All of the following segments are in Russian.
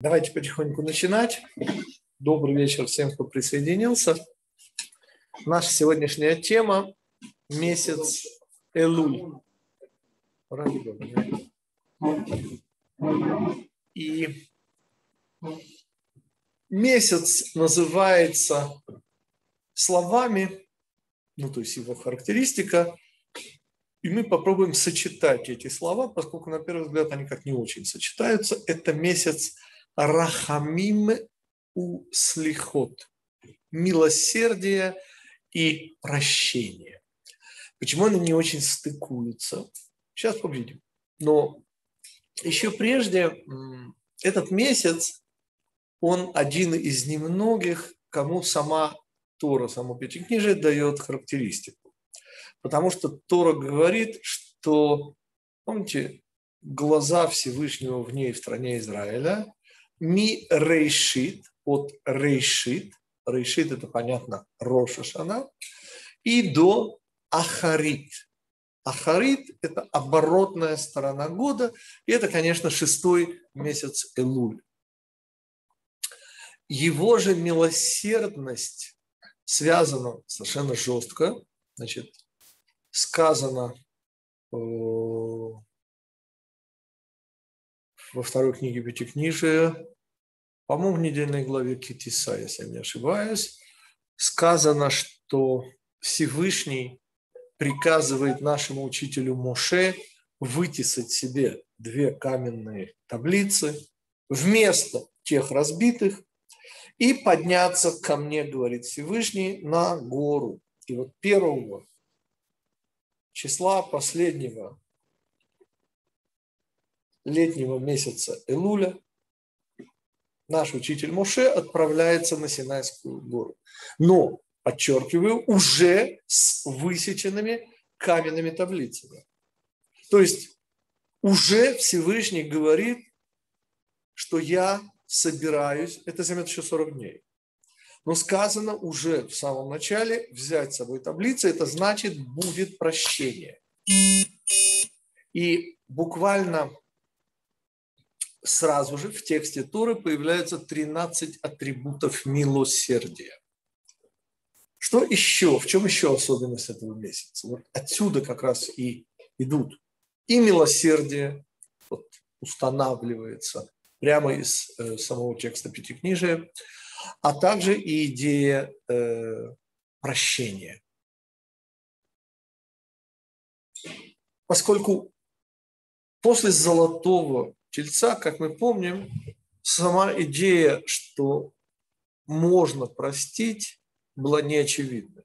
Давайте потихоньку начинать. Добрый вечер всем, кто присоединился. Наша сегодняшняя тема – месяц Элуль. И месяц называется словами, ну то есть его характеристика, и мы попробуем сочетать эти слова, поскольку на первый взгляд они как не очень сочетаются. Это месяц Рахамим у слихот. Милосердие и прощение. Почему они не очень стыкуются? Сейчас поглядим. Но еще прежде этот месяц, он один из немногих, кому сама Тора, само Пятикнижие дает характеристику. Потому что Тора говорит, что, помните, глаза Всевышнего в ней, в стране Израиля, ми рейшит, от рейшит, рейшит это понятно, Рошашана, и до ахарит. Ахарит – это оборотная сторона года, и это, конечно, шестой месяц Элуль. Его же милосердность связана совершенно жестко, значит, сказано э, во второй книге Пятикнижия, по-моему, в недельной главе Китиса, если я не ошибаюсь, сказано, что Всевышний приказывает нашему учителю Моше вытесать себе две каменные таблицы вместо тех разбитых и подняться ко мне, говорит Всевышний, на гору. И вот первого числа последнего летнего месяца Элуля наш учитель Моше отправляется на Синайскую гору. Но, подчеркиваю, уже с высеченными каменными таблицами. То есть уже Всевышний говорит, что я собираюсь, это займет еще 40 дней. Но сказано уже в самом начале взять с собой таблицы, это значит будет прощение. И буквально сразу же в тексте Торы появляются 13 атрибутов милосердия. Что еще? В чем еще особенность этого месяца? Вот отсюда как раз и идут. И милосердие вот, устанавливается прямо из э, самого текста Пятикнижия, а также и идея э, прощения. Поскольку после золотого Тельца, как мы помним, сама идея, что можно простить, была неочевидна.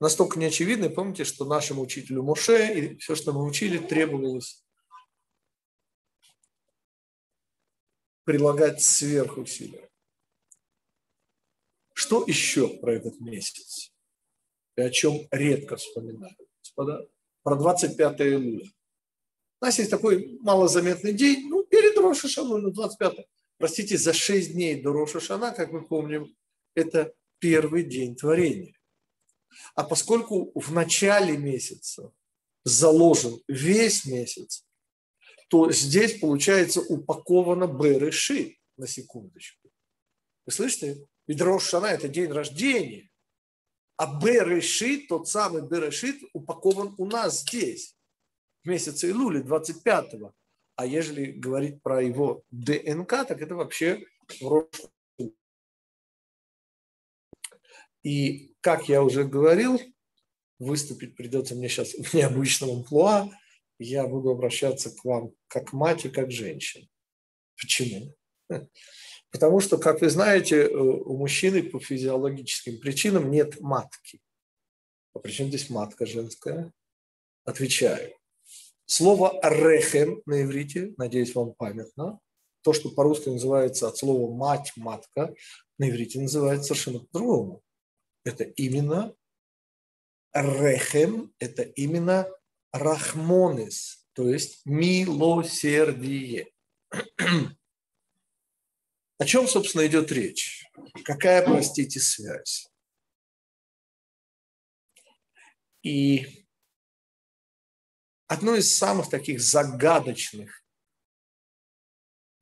Настолько неочевидной, помните, что нашему учителю Моше и все, что мы учили, требовалось прилагать сверхусилия. Что еще про этот месяц? И о чем редко вспоминают, господа? Про 25 июля. У нас есть такой малозаметный день, ну, перед Рошашаной, ну, 25 Простите, за 6 дней до Рошашана, как мы помним, это первый день творения. А поскольку в начале месяца заложен весь месяц, то здесь, получается, упаковано Берешит, на секундочку. Вы слышите? Ведь Рошашана – это день рождения. А Берешит, тот самый Берешит, упакован у нас здесь в месяце Илули, 25-го. А ежели говорить про его ДНК, так это вообще И, как я уже говорил, выступить придется мне сейчас в необычном амплуа. Я буду обращаться к вам как мать и как женщина. Почему? Потому что, как вы знаете, у мужчины по физиологическим причинам нет матки. А причем здесь матка женская? Отвечаю. Слово «рехем» на иврите, надеюсь, вам памятно, то, что по-русски называется от слова «мать», «матка», на иврите называется совершенно по-другому. Это именно рехем, это именно рахмонес, то есть милосердие. О чем, собственно, идет речь? Какая, простите, связь? И одно из самых таких загадочных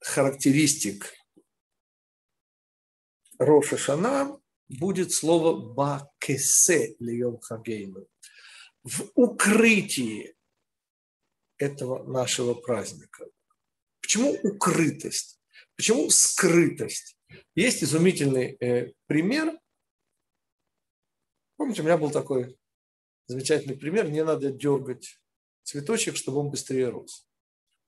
характеристик Роша Шана будет слово «бакесе» льем хагейну. В укрытии этого нашего праздника. Почему укрытость? Почему скрытость? Есть изумительный э, пример. Помните, у меня был такой замечательный пример. Не надо дергать цветочек, чтобы он быстрее рос.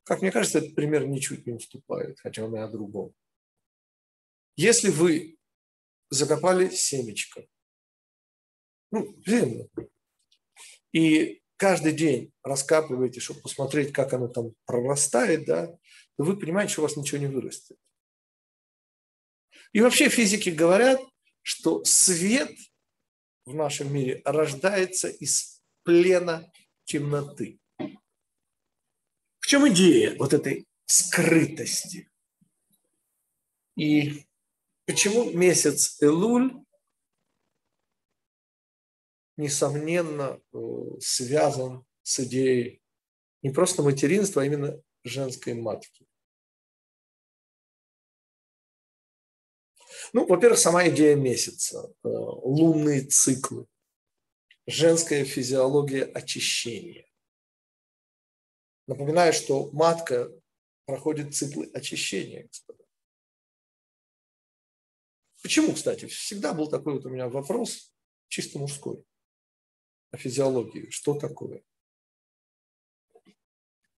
Как мне кажется, этот пример ничуть не уступает, хотя он и о другом. Если вы закопали семечко, ну, землю, и каждый день раскапываете, чтобы посмотреть, как оно там прорастает, да, то вы понимаете, что у вас ничего не вырастет. И вообще физики говорят, что свет в нашем мире рождается из плена темноты. Чем идея вот этой скрытости? И почему месяц Элуль, несомненно, э, связан с идеей не просто материнства, а именно женской матки? Ну, во-первых, сама идея месяца, э, лунные циклы, женская физиология очищения. Напоминаю, что матка проходит циклы очищения, господа. Почему, кстати? Всегда был такой вот у меня вопрос, чисто мужской, о физиологии. Что такое?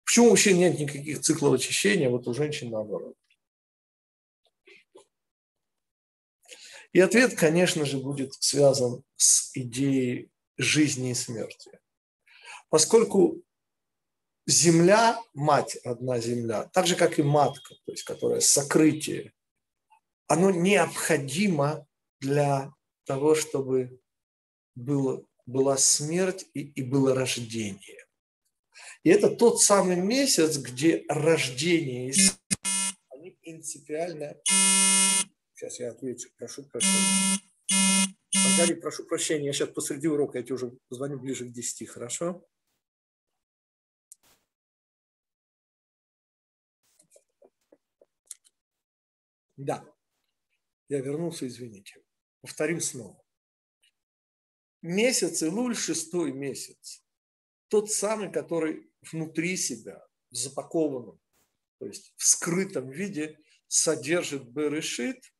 Почему мужчин нет никаких циклов очищения, вот у женщин наоборот? И ответ, конечно же, будет связан с идеей жизни и смерти. Поскольку земля, мать одна земля, так же, как и матка, то есть которая сокрытие, оно необходимо для того, чтобы было, была смерть и, и было рождение. И это тот самый месяц, где рождение и они принципиально Сейчас я отвечу. Прошу прощения. Маргарита, прошу прощения, я сейчас посреди урока, я тебе уже позвоню ближе к 10, хорошо? Да, я вернулся, извините. Повторим снова. Месяц Илуль, шестой месяц, тот самый, который внутри себя, в запакованном, то есть в скрытом виде, содержит Берешит,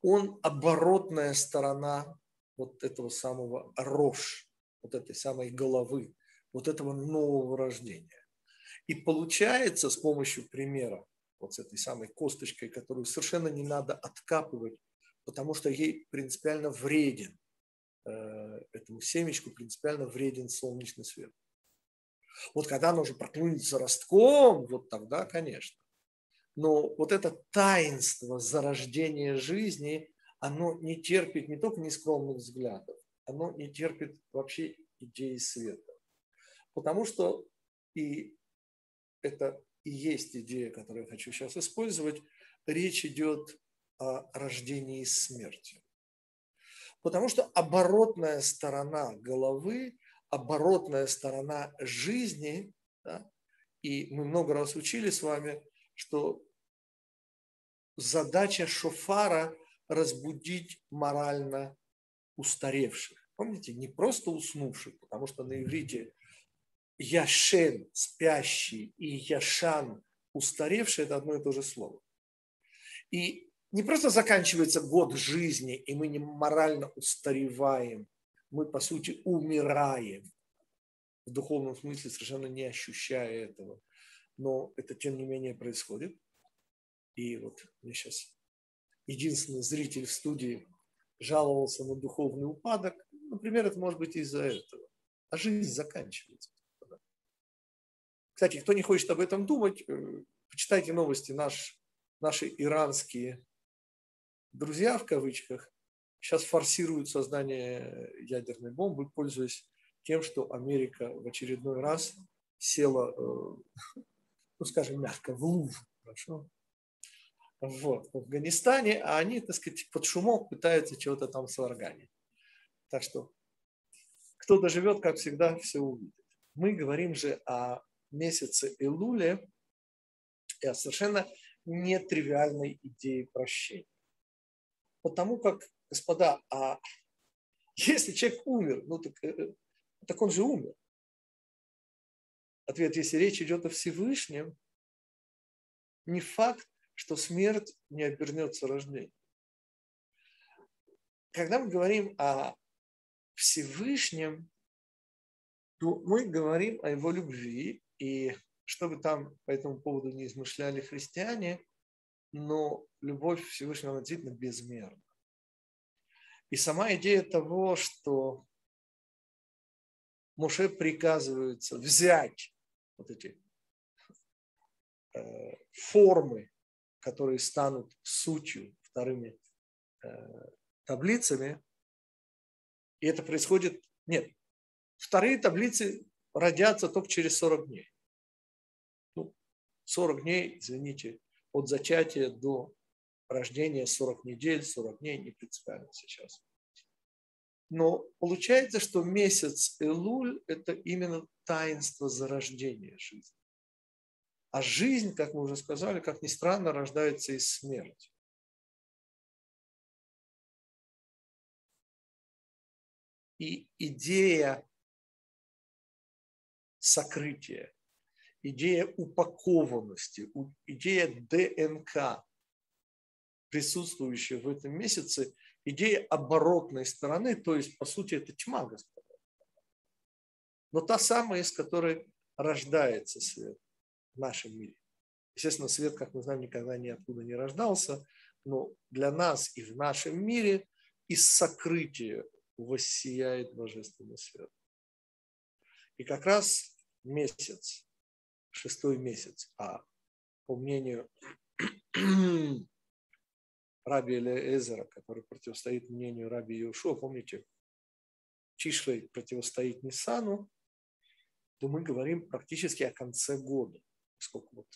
он оборотная сторона вот этого самого рож, вот этой самой головы, вот этого нового рождения. И получается с помощью примера, вот с этой самой косточкой, которую совершенно не надо откапывать, потому что ей принципиально вреден, э, этому семечку принципиально вреден солнечный свет. Вот когда оно уже проклюнется ростком, вот тогда, конечно. Но вот это таинство зарождения жизни, оно не терпит не только нескромных взглядов, оно не терпит вообще идеи света. Потому что и это и есть идея, которую я хочу сейчас использовать, речь идет о рождении и смерти. Потому что оборотная сторона головы, оборотная сторона жизни, да, и мы много раз учили с вами, что задача шофара – разбудить морально устаревших. Помните, не просто уснувших, потому что на иврите яшен – спящий и яшан – устаревший – это одно и то же слово. И не просто заканчивается год жизни, и мы не морально устареваем, мы, по сути, умираем в духовном смысле, совершенно не ощущая этого. Но это, тем не менее, происходит. И вот мне сейчас единственный зритель в студии жаловался на духовный упадок. Например, это может быть из-за этого. А жизнь заканчивается. Кстати, кто не хочет об этом думать, э, почитайте новости. Наш, наши иранские друзья, в кавычках, сейчас форсируют создание ядерной бомбы, пользуясь тем, что Америка в очередной раз села, э, ну скажем мягко, в лужу. Хорошо? вот, в Афганистане, а они, так сказать, под шумок пытаются чего-то там сварганить. Так что кто доживет, как всегда, все увидит. Мы говорим же о месяце Илуле, и о совершенно нетривиальной идее прощения. Потому как, господа, а если человек умер, ну так, э, так он же умер. Ответ, если речь идет о Всевышнем, не факт, что смерть не обернется рождением. Когда мы говорим о Всевышнем, то мы говорим о его любви, и что бы там по этому поводу не измышляли христиане, но любовь Всевышнего действительно безмерна. И сама идея того, что Муше приказывается взять вот эти э, формы, которые станут сутью, вторыми э, таблицами, и это происходит, нет, вторые таблицы родятся только через 40 дней. Ну, 40 дней, извините, от зачатия до рождения 40 недель, 40 дней, не принципиально сейчас. Но получается, что месяц Элуль – это именно таинство зарождения жизни. А жизнь, как мы уже сказали, как ни странно, рождается из смерти. И идея сокрытия, идея упакованности, идея ДНК, присутствующая в этом месяце, идея оборотной стороны, то есть, по сути, это тьма, господа. Но та самая, из которой рождается свет в нашем мире. Естественно, свет, как мы знаем, никогда ниоткуда не рождался, но для нас и в нашем мире из сокрытия воссияет божественный свет. И как раз месяц, шестой месяц, а по мнению раби Элезера, который противостоит мнению раби Иошуа, помните, Чишлей противостоит Нисану, то мы говорим практически о конце года, поскольку вот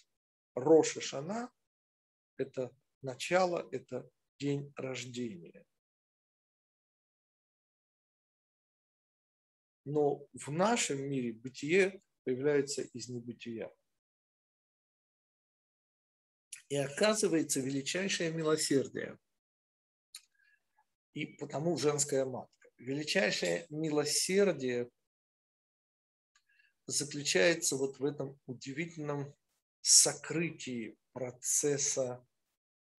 Роша Шана – это начало, это день рождения. Но в нашем мире бытие появляется из небытия. И оказывается величайшее милосердие. И потому женская матка. Величайшее милосердие заключается вот в этом удивительном сокрытии процесса,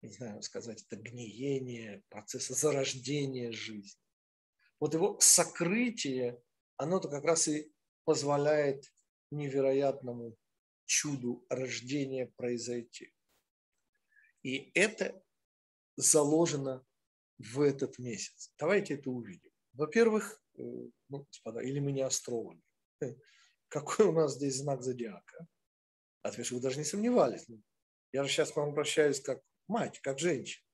не знаю сказать, это гниение, процесса зарождения жизни. Вот его сокрытие, оно-то как раз и позволяет невероятному чуду рождения произойти. И это заложено в этот месяц. Давайте это увидим. Во-первых, э, ну, господа, или мы не астрологи. Какой у нас здесь знак зодиака? Ответ, вы даже не сомневались. Я же сейчас к вам обращаюсь как мать, как женщина.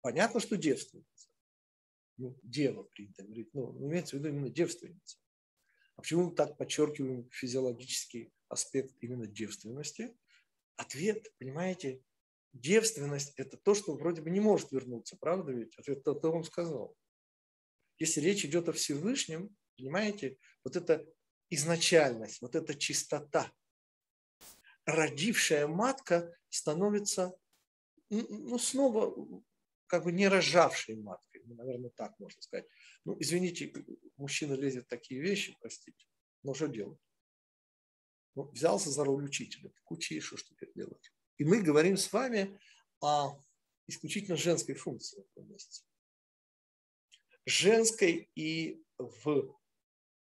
Понятно, что девственница. Ну, дева принято говорить. Ну, имеется в виду именно девственница. А почему мы так подчеркиваем физиологический аспект именно девственности? Ответ, понимаете, девственность – это то, что вроде бы не может вернуться, правда ведь? Ответ то, то он сказал. Если речь идет о Всевышнем, понимаете, вот эта изначальность, вот эта чистота, родившая матка становится, ну, снова как бы не рожавшей маткой, ну, наверное, так можно сказать. Ну, извините, мужчина лезет в такие вещи, простите, но что делать? Ну, взялся за роль учителя, учи, что ж теперь делать? И мы говорим с вами о исключительно женской функции в этом месте. Женской и в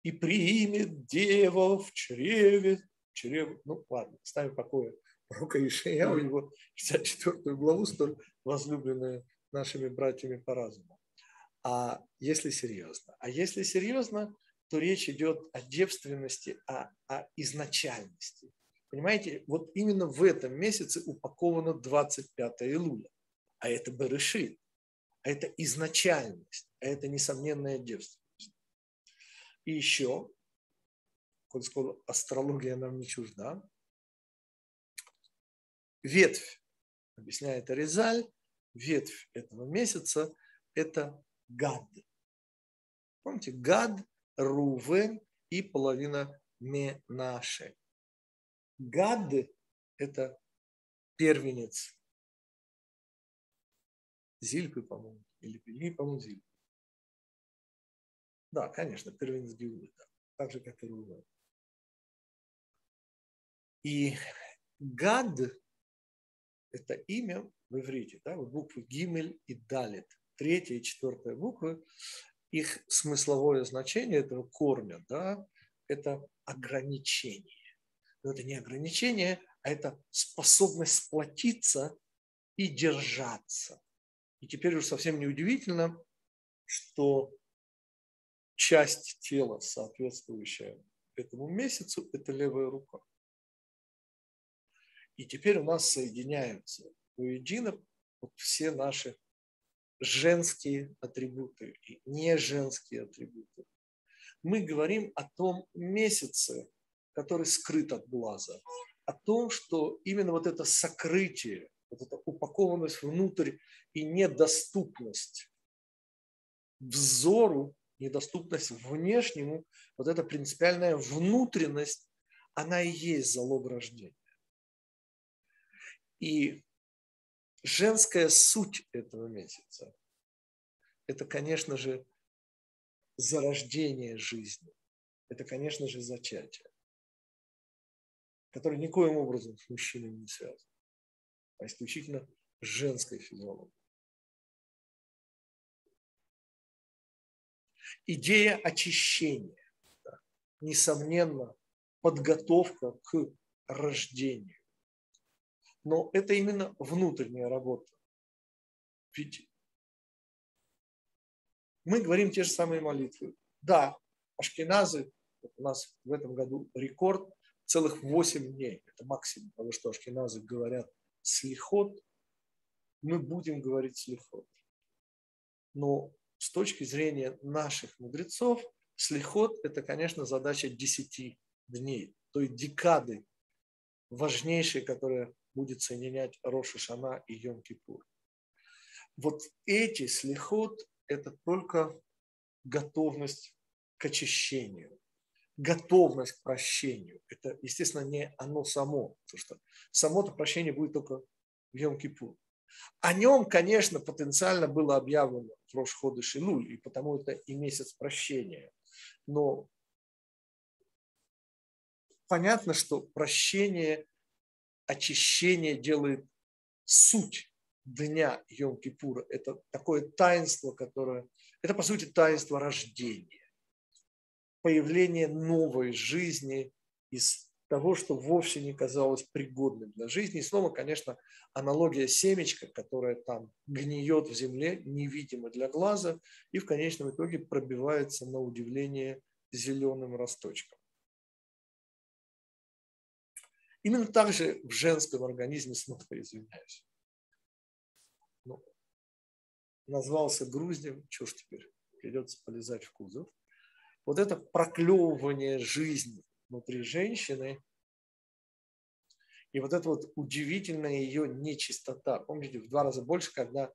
и примет дева в чреве. чреве ну ладно, ставим покоя пророка Ишия, у него 64 главу, столь возлюбленная нашими братьями по разуму. А если серьезно? А если серьезно, то речь идет о девственности, о, о изначальности. Понимаете, вот именно в этом месяце упаковано 25 Илуля. А это Берешит. А это изначальность. А это несомненная девственность. И еще, сколько астрология нам не чужда, ветвь, объясняет Аризаль, ветвь этого месяца – это Гад. Помните, Гад, Рувен и половина Менаше. Гад – это первенец Зильпы, по-моему, или не, по-моему, Зильпы. Да, конечно, первенец Геулы, да. так же, как и Рувен. И Гад – это имя в иврите, да, вот буквы Гимель и Далит, третья и четвертая буквы, их смысловое значение этого корня, да, это ограничение. Но это не ограничение, а это способность сплотиться и держаться. И теперь уже совсем неудивительно, что часть тела, соответствующая этому месяцу, это левая рука. И теперь у нас соединяются воедино вот все наши женские атрибуты и не женские атрибуты. Мы говорим о том месяце, который скрыт от глаза, о том, что именно вот это сокрытие, вот эта упакованность внутрь и недоступность взору, недоступность внешнему, вот эта принципиальная внутренность, она и есть залог рождения. И женская суть этого месяца – это, конечно же, зарождение жизни. Это, конечно же, зачатие, которое никоим образом с мужчиной не связано, а исключительно женской физиологией. Идея очищения, несомненно, подготовка к рождению. Но это именно внутренняя работа. Ведь мы говорим те же самые молитвы. Да, ашкеназы, у нас в этом году рекорд, целых 8 дней. Это максимум того, что ашкеназы говорят слихот. Мы будем говорить слихот. Но с точки зрения наших мудрецов, слихот – это, конечно, задача 10 дней, той декады важнейшей, которая будет соединять Роша Шана и Йом-Кипур. Вот эти слихот – это только готовность к очищению, готовность к прощению. Это, естественно, не оно само, потому что само-то прощение будет только в Йом-Кипур. О нем, конечно, потенциально было объявлено в Рошходы Шинуль, и потому это и месяц прощения. Но понятно, что прощение очищение делает суть дня Йом-Кипура. Это такое таинство, которое... Это, по сути, таинство рождения. Появление новой жизни из того, что вовсе не казалось пригодным для жизни. И снова, конечно, аналогия семечка, которая там гниет в земле, невидимо для глаза, и в конечном итоге пробивается на удивление зеленым росточком. Именно так же в женском организме, снова извиняюсь. Ну, назвался груздем, что ж теперь, придется полезать в кузов. Вот это проклевывание жизни внутри женщины и вот эта вот удивительная ее нечистота. Помните, в два раза больше, когда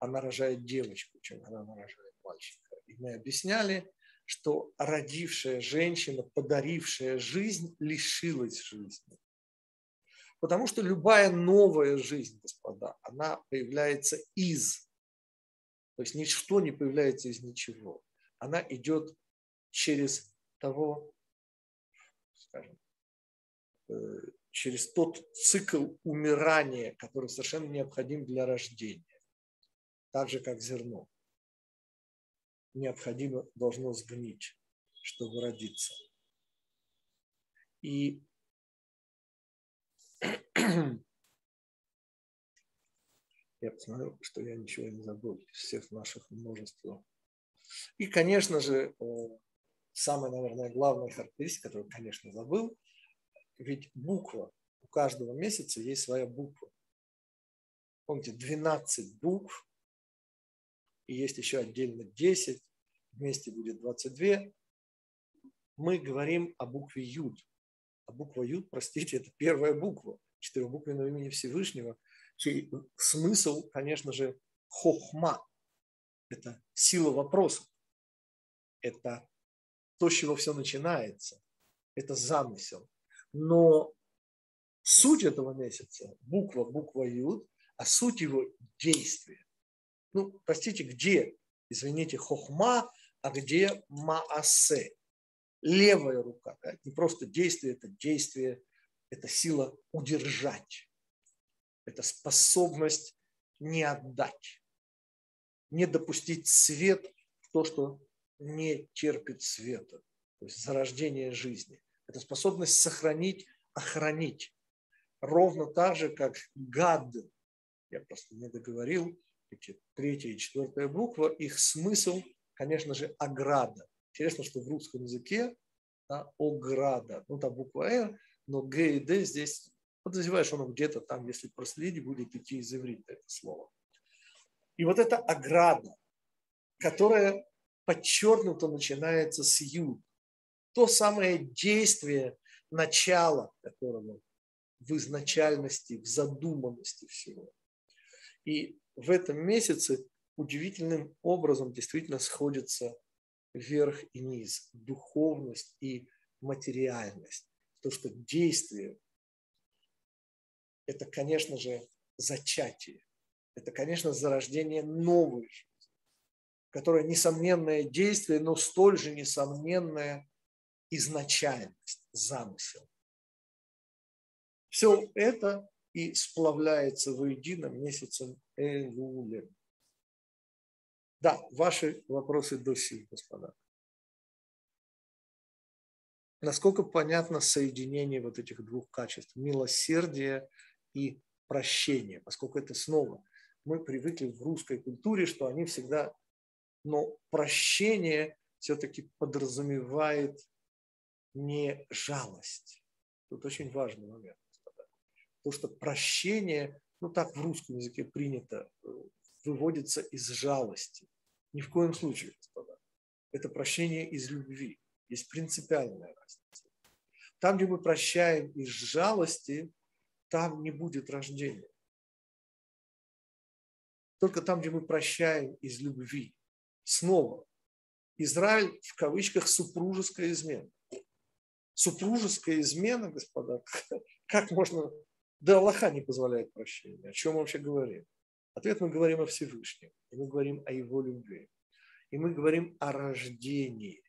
она рожает девочку, чем когда она рожает мальчика. И мы объясняли, что родившая женщина, подарившая жизнь, лишилась жизни. Потому что любая новая жизнь, господа, она появляется из. То есть ничто не появляется из ничего. Она идет через того, скажем, э, через тот цикл умирания, который совершенно необходим для рождения. Так же, как зерно. Необходимо должно сгнить, чтобы родиться. И я посмотрю, что я ничего не забыл из всех наших множества. И, конечно же, э, самая, наверное, главная характеристика, которую, конечно, забыл, ведь буква, у каждого месяца есть своя буква. Помните, 12 букв, и есть еще отдельно 10, вместе будет 22. Мы говорим о букве Юд. А буква Юд, простите, это первая буква четырехбуквенного имени Всевышнего, чей смысл, конечно же, хохма. Это сила вопроса. Это то, с чего все начинается. Это замысел. Но Суть этого месяца – буква, буква Юд, а суть его – действие. Ну, простите, где, извините, хохма, а где маасе? Левая рука. Да? Не просто действие, это действие, это сила удержать. Это способность не отдать, не допустить свет в то, что не терпит света. То есть зарождение жизни. Это способность сохранить, охранить. Ровно так же, как гад, я просто не договорил, эти третья и четвертая буква, их смысл, конечно же, ограда. Интересно, что в русском языке да, ограда, ну там буква «р», но «г» и «д» здесь, подозреваешь, оно где-то там, если проследить, будет идти из иврита это слово. И вот эта ограда, которая подчеркнуто начинается с «ю», то самое действие, начало которого в изначальности, в задуманности всего. И в этом месяце удивительным образом действительно сходятся верх и низ, духовность и материальность. То, что действие – это, конечно же, зачатие. Это, конечно, зарождение новой жизни, которая несомненное действие, но столь же несомненная изначальность, замысел. Все это и сплавляется воедино месяцем Элулем. Да, ваши вопросы до сих, господа. Насколько понятно соединение вот этих двух качеств, милосердия и прощения, поскольку это снова мы привыкли в русской культуре, что они всегда, но прощение все-таки подразумевает не жалость. Тут очень важный момент. Потому что прощение, ну так в русском языке принято, э, выводится из жалости. Ни в коем случае, господа. Это прощение из любви. Есть принципиальная разница. Там, где мы прощаем из жалости, там не будет рождения. Только там, где мы прощаем из любви. Снова. Израиль в кавычках супружеская измена. Супружеская измена, господа, как можно да Аллаха не позволяет прощения. О чем мы вообще говорим? Ответ мы говорим о Всевышнем. И мы говорим о Его любви. И мы говорим о рождении,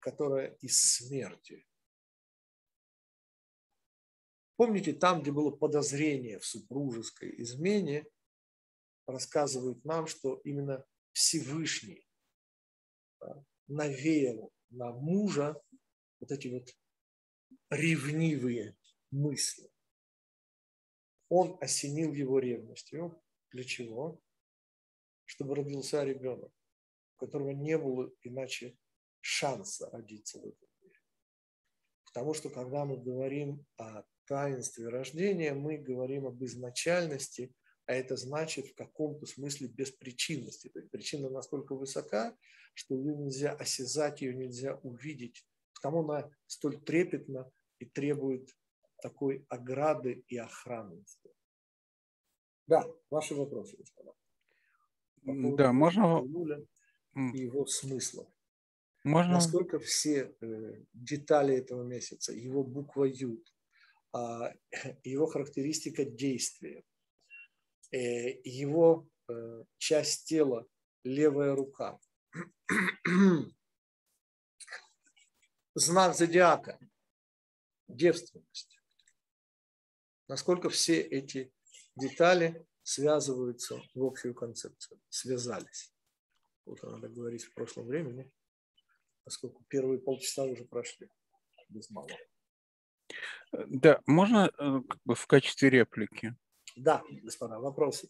которое из смерти. Помните, там, где было подозрение в супружеской измене, рассказывают нам, что именно Всевышний навеял на мужа вот эти вот ревнивые мысли. Он осенил его ревностью. Для чего? Чтобы родился ребенок, у которого не было иначе шанса родиться в этом мире. Потому что когда мы говорим о таинстве рождения, мы говорим об изначальности, а это значит в каком-то смысле беспричинности. То есть причина настолько высока, что ее нельзя осязать, ее нельзя увидеть. Потому она столь трепетна и требует такой ограды и охраны. Да, ваши вопросы, господа. Да, можно... Его смысла. Можно... Насколько все э, детали этого месяца, его буква Ю, а, его характеристика действия, э, его э, часть тела, левая рука, знак зодиака, девственность. Насколько все эти детали связываются в общую концепцию, связались. Вот надо говорить в прошлом времени, поскольку первые полчаса уже прошли без малого. Да, можно э, как бы в качестве реплики? Да, господа, вопросы.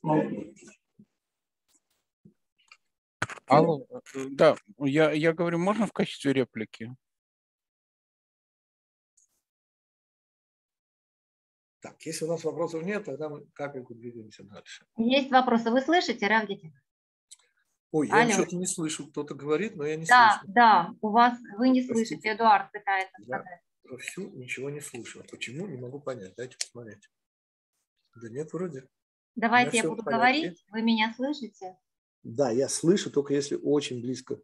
Алло, э, да, я, я говорю, можно в качестве реплики? Так, если у нас вопросов нет, тогда мы капельку двигаемся дальше. Есть вопросы. Вы слышите, Равдите? Ой, я Алло. что-то не слышу. Кто-то говорит, но я не да, слышу. Да, да, у вас, вы не Простите. слышите. Эдуард пытается да, сказать. Вовсю ничего не слышу. Почему? Не могу понять. Дайте посмотреть. Да нет, вроде. Давайте я буду говорить. Вы меня слышите? Да, я слышу, только если очень близко.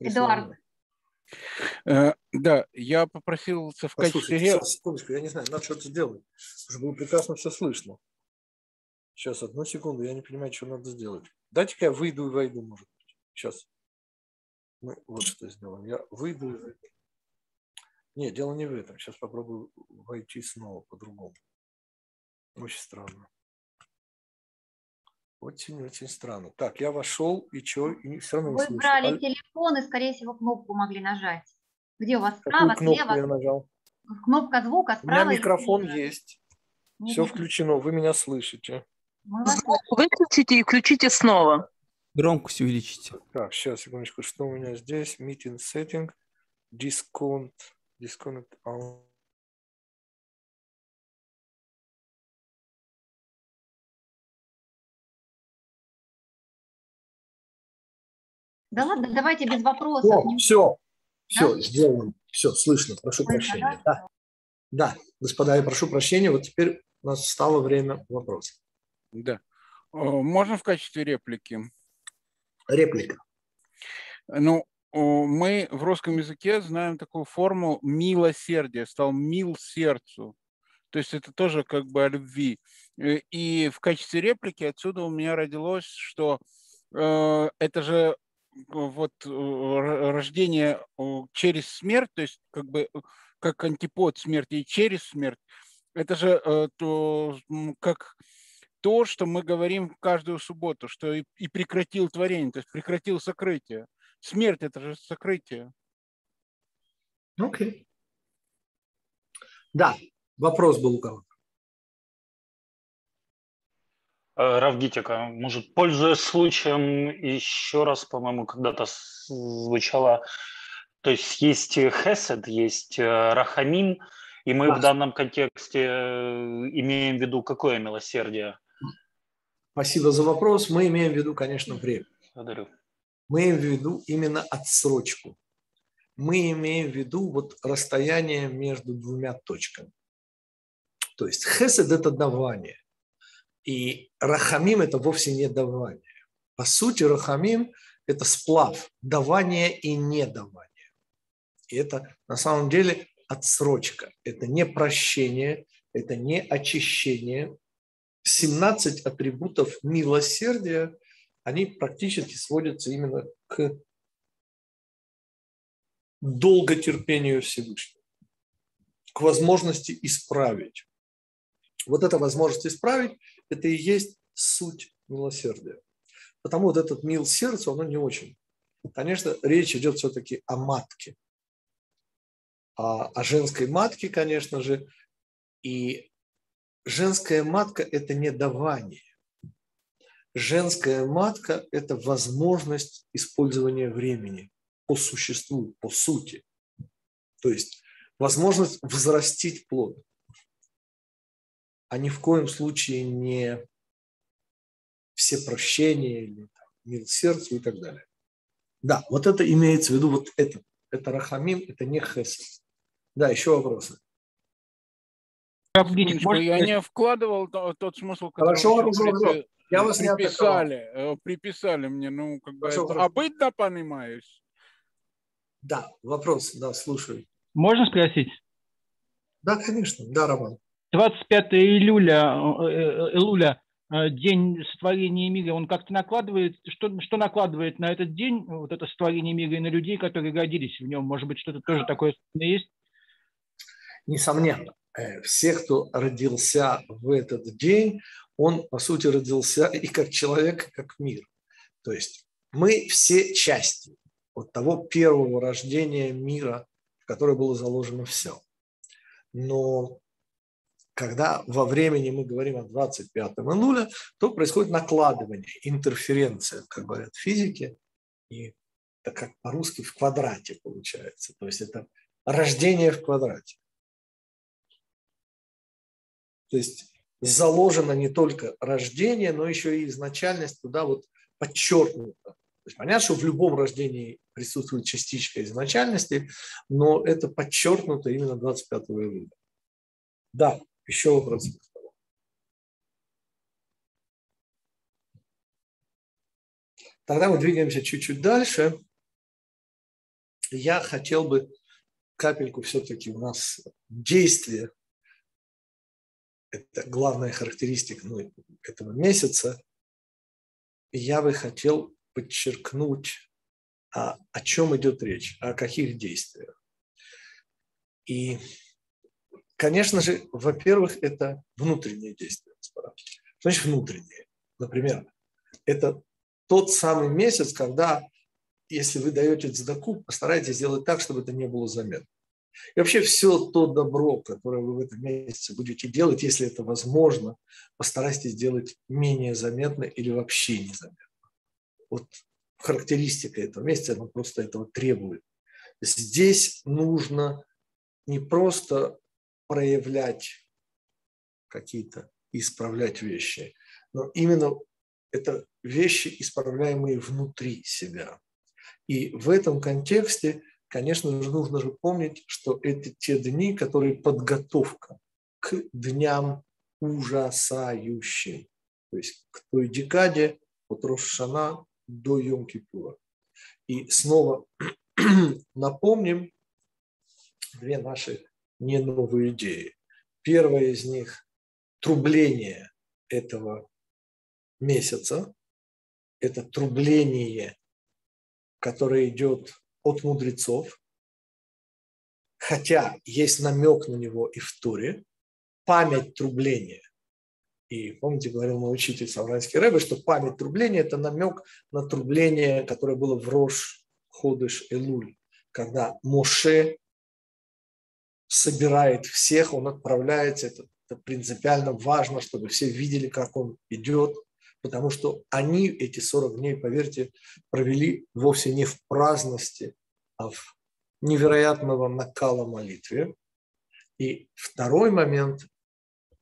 Эдуард, Э, да, я попросился в качестве... Сейчас, секундочку, я не знаю, надо что-то сделать, чтобы было прекрасно все слышно. Сейчас, одну секунду, я не понимаю, что надо сделать. Дайте-ка я выйду и войду, может быть. Сейчас. Мы вот что сделаем. Я выйду и войду. Нет, дело не в этом. Сейчас попробую войти снова по-другому. Очень странно. Очень-очень странно. Так, я вошел, и что? И все равно Вы брали А телефон и, скорее всего, кнопку могли нажать. Где у вас какую справа, я слева? нажал? Кнопка звука У меня справа. микрофон есть. Нет, Все нет, включено. Вы меня слышите. Звук выключите и включите снова. Громкость увеличите. Так, сейчас, секундочку. Что у меня здесь? Meeting setting. Discount. Disconnect. out. Да ладно, давайте без вопросов. Не- все, все, сделано. Все, слышно. Прошу Слышно, прощения. да? Да. да, господа, я прошу прощения. Вот теперь у нас стало время вопроса. Да. Э, Можно в качестве реплики? Реплика. Ну, мы в русском языке знаем такую форму милосердия, стал мил сердцу. То есть это тоже как бы о любви. Э, И в качестве реплики отсюда у меня родилось, что э, это же вот рождение через смерть, то есть как бы как антипод смерти и через смерть. Это же то, как то, что мы говорим каждую субботу, что и, и прекратил творение, то есть прекратил сокрытие. Смерть это же сокрытие. Окей. Да, вопрос был у кого Э, Равгитика, может, пользуясь случаем, еще раз, по-моему, когда-то звучало, то есть есть э, хесед, есть э, рахамим, и мы Да. в данном контексте имеем в виду какое милосердие? Спасибо за вопрос. Мы имеем в виду, конечно, время. Благодарю. Мы имеем в виду именно отсрочку. Мы имеем в виду вот расстояние между двумя точками. То есть хесед – это давание. И рахамим – это вовсе не давание. По сути, рахамим – это сплав давания и недавания. И это на самом деле отсрочка. Это не прощение, это не очищение. 17 атрибутов милосердия, они практически сводятся именно к долготерпению Всевышнего, к возможности исправить. Вот эта возможность исправить, это и есть суть милосердия. Потому вот этот мил сердцу, оно не очень. Конечно, речь идет все-таки о матке. А, о женской матке, конечно же. И женская матка – это не давание. Женская матка – это возможность использования времени по существу, по сути. То есть возможность взрастить плод, а ни в коем случае не все прощения или там, сердцу и так далее. Да, вот это имеется в виду, вот это. Это рахамим, это не хесед. Да, еще вопросы. Секундочку, может, я не вкладывал то- тот смысл, который Хорошо, вы хорошо, припи- Я вас не приписали, э, приписали мне, ну, как бы Хорошо, это хорошо. обыдно понимаюсь. Да, вопрос, да, слушаю. Можно спросить? Да, конечно, да, Роман. 25 июля, э, э, Илуля, э, день сотворения мира, он как-то накладывает, что, что накладывает на этот день, вот это сотворение мира и на людей, которые родились в нем? Может быть, что-то тоже такое есть? Несомненно, все, кто родился в этот день, он, по сути, родился и как человек, и как мир. То есть мы все части вот того первого рождения мира, в которое было заложено все. Но когда во времени мы говорим о 25 июля, то происходит накладывание, интерференция, как говорят физики, и это как по-русски в квадрате получается. То есть это рождение в квадрате. То есть заложено не только рождение, но еще и изначальность туда вот подчеркнута. То есть понятно, что в любом рождении присутствует частичка изначальности, но это подчеркнуто именно 25 июля. Да, еще вопросы. Тогда мы двигаемся чуть-чуть дальше. я хотел бы капельку все-таки у нас действие, это главная характеристика ну, этого месяца, я бы хотел подчеркнуть, а, о чем идет речь, о каких действиях. И, конечно же, во-первых, это внутренние действия. Значит, внутренние. Например, это тот самый месяц, когда, если вы даете цдаку, постарайтесь сделать так, чтобы это не было заметно. И вообще все то добро, которое вы в этом месяце будете делать, если это возможно, постарайтесь сделать менее заметно или вообще незаметно. Вот характеристика этого месяца, она просто этого требует. Здесь нужно не просто проявлять какие-то, исправлять вещи, но именно это вещи, исправляемые внутри себя. И в этом контексте, конечно же, нужно же помнить, что это те дни, которые подготовка к дням ужасающим. То есть к той декаде от Рошана до Йом-Кипура. И снова напомним, две наши не новые идеи. Первая из них – трубление этого месяца. Это трубление, которое идет от мудрецов, хотя есть намек на него и в Туре, память трубления. И помните, говорил мой учитель Савранский Рэбе, что память трубления – это намек на трубление, которое было в Рош Ходыш Элуль, когда Моше собирает всех, он отправляется. Это, это принципиально важно, чтобы все видели, как он идет, потому что они эти 40 дней, поверьте, провели вовсе не в праздности, а в невероятного накала молитве. И второй момент,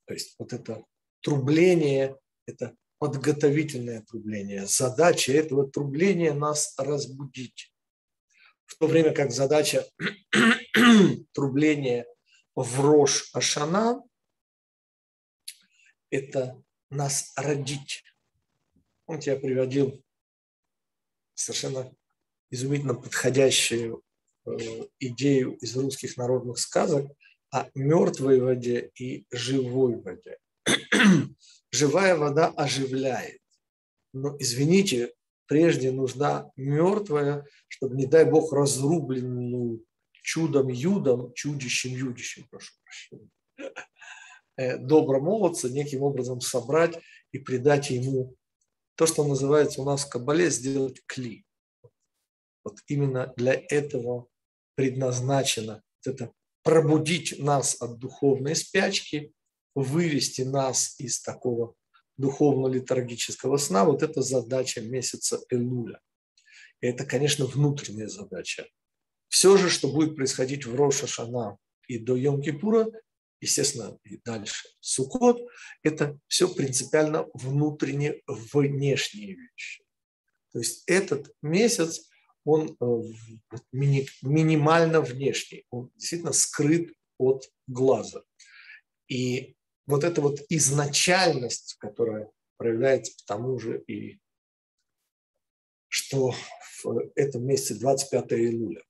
то есть вот это трубление, это подготовительное трубление. Задача этого трубления нас разбудить в то время как задача трубления в рожь Ашана – это нас родить. Помните, я приводил совершенно изумительно подходящую э, идею из русских народных сказок о мертвой воде и живой воде. Живая вода оживляет. Но, извините, прежде нужна мертвая, чтобы, не дай Бог, разрубленную чудом юдом, чудищем юдищем, прошу прощения, э, добро молодца неким образом собрать и придать ему то, что называется у нас в Кабале, сделать кли. Вот именно для этого предназначено это пробудить нас от духовной спячки, вывести нас из такого духовно-литургического сна, вот это задача месяца Элуля. И это, конечно, внутренняя задача. Все же, что будет происходить в Роша и до Йом-Кипура, естественно, и дальше Сукот, это все принципиально внутренне внешние вещи. То есть этот месяц, он э, минимально внешний, он действительно скрыт от глаза. И вот эта вот изначальность, которая проявляется потому же и что в этом месяце 25 июля,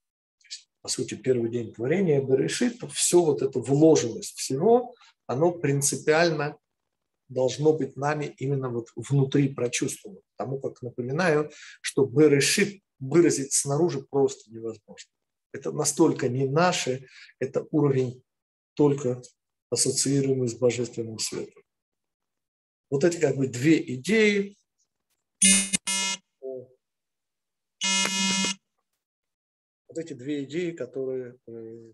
по сути, первый день творения Берешит, все вот это вложенность всего, оно принципиально должно быть нами именно вот внутри прочувствовано. Потому как напоминаю, что Берешит выразить снаружи просто невозможно. Это настолько не наше, это уровень только ассоциируемые с божественным светом. Вот эти как бы две идеи. Вот эти две идеи, которые э,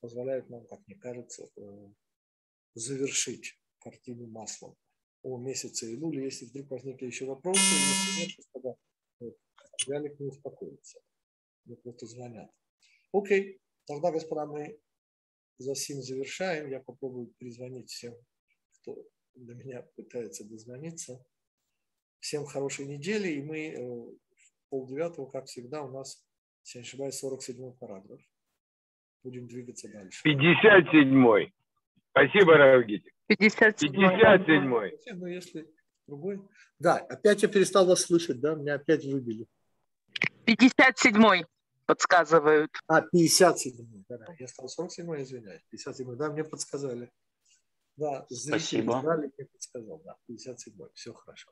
позволяют нам, как мне кажется, э, завершить картину маслом о месяце Илуле. Если вдруг возникли еще вопросы, если нет, господа, Вялик не успокоится. Мне просто звонят. Окей, тогда, господа, мы за сим завершаем. Я попробую перезвонить всем, кто до меня пытается дозвониться. Всем хорошей недели. И мы э, в полдевятого, как всегда, у нас, если не ошибаюсь, 47-й параграф. Будем двигаться дальше. 57-й. Спасибо, Равгитик. 57 57-й. Ну, если другой. Да, опять я перестал вас слышать, да, меня опять выбили. 57 подсказывают. А, 57 да, да. Я сказал 47 извиняюсь. 57 да, мне подсказали. Да, зрители Спасибо. знали, мне подсказал, да, 57 все хорошо.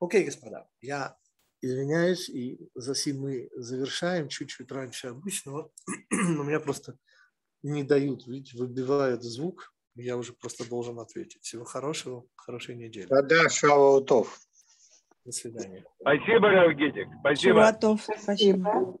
Окей, господа, я извиняюсь, и за сим мы завершаем чуть-чуть раньше обычного. У меня просто не дают, видите, выбивают звук, я уже просто должен ответить. Всего хорошего, хорошей недели. Да, Шаваутов. До свидания. Спасибо, Равгитик. Спасибо. Шуратов, спасибо.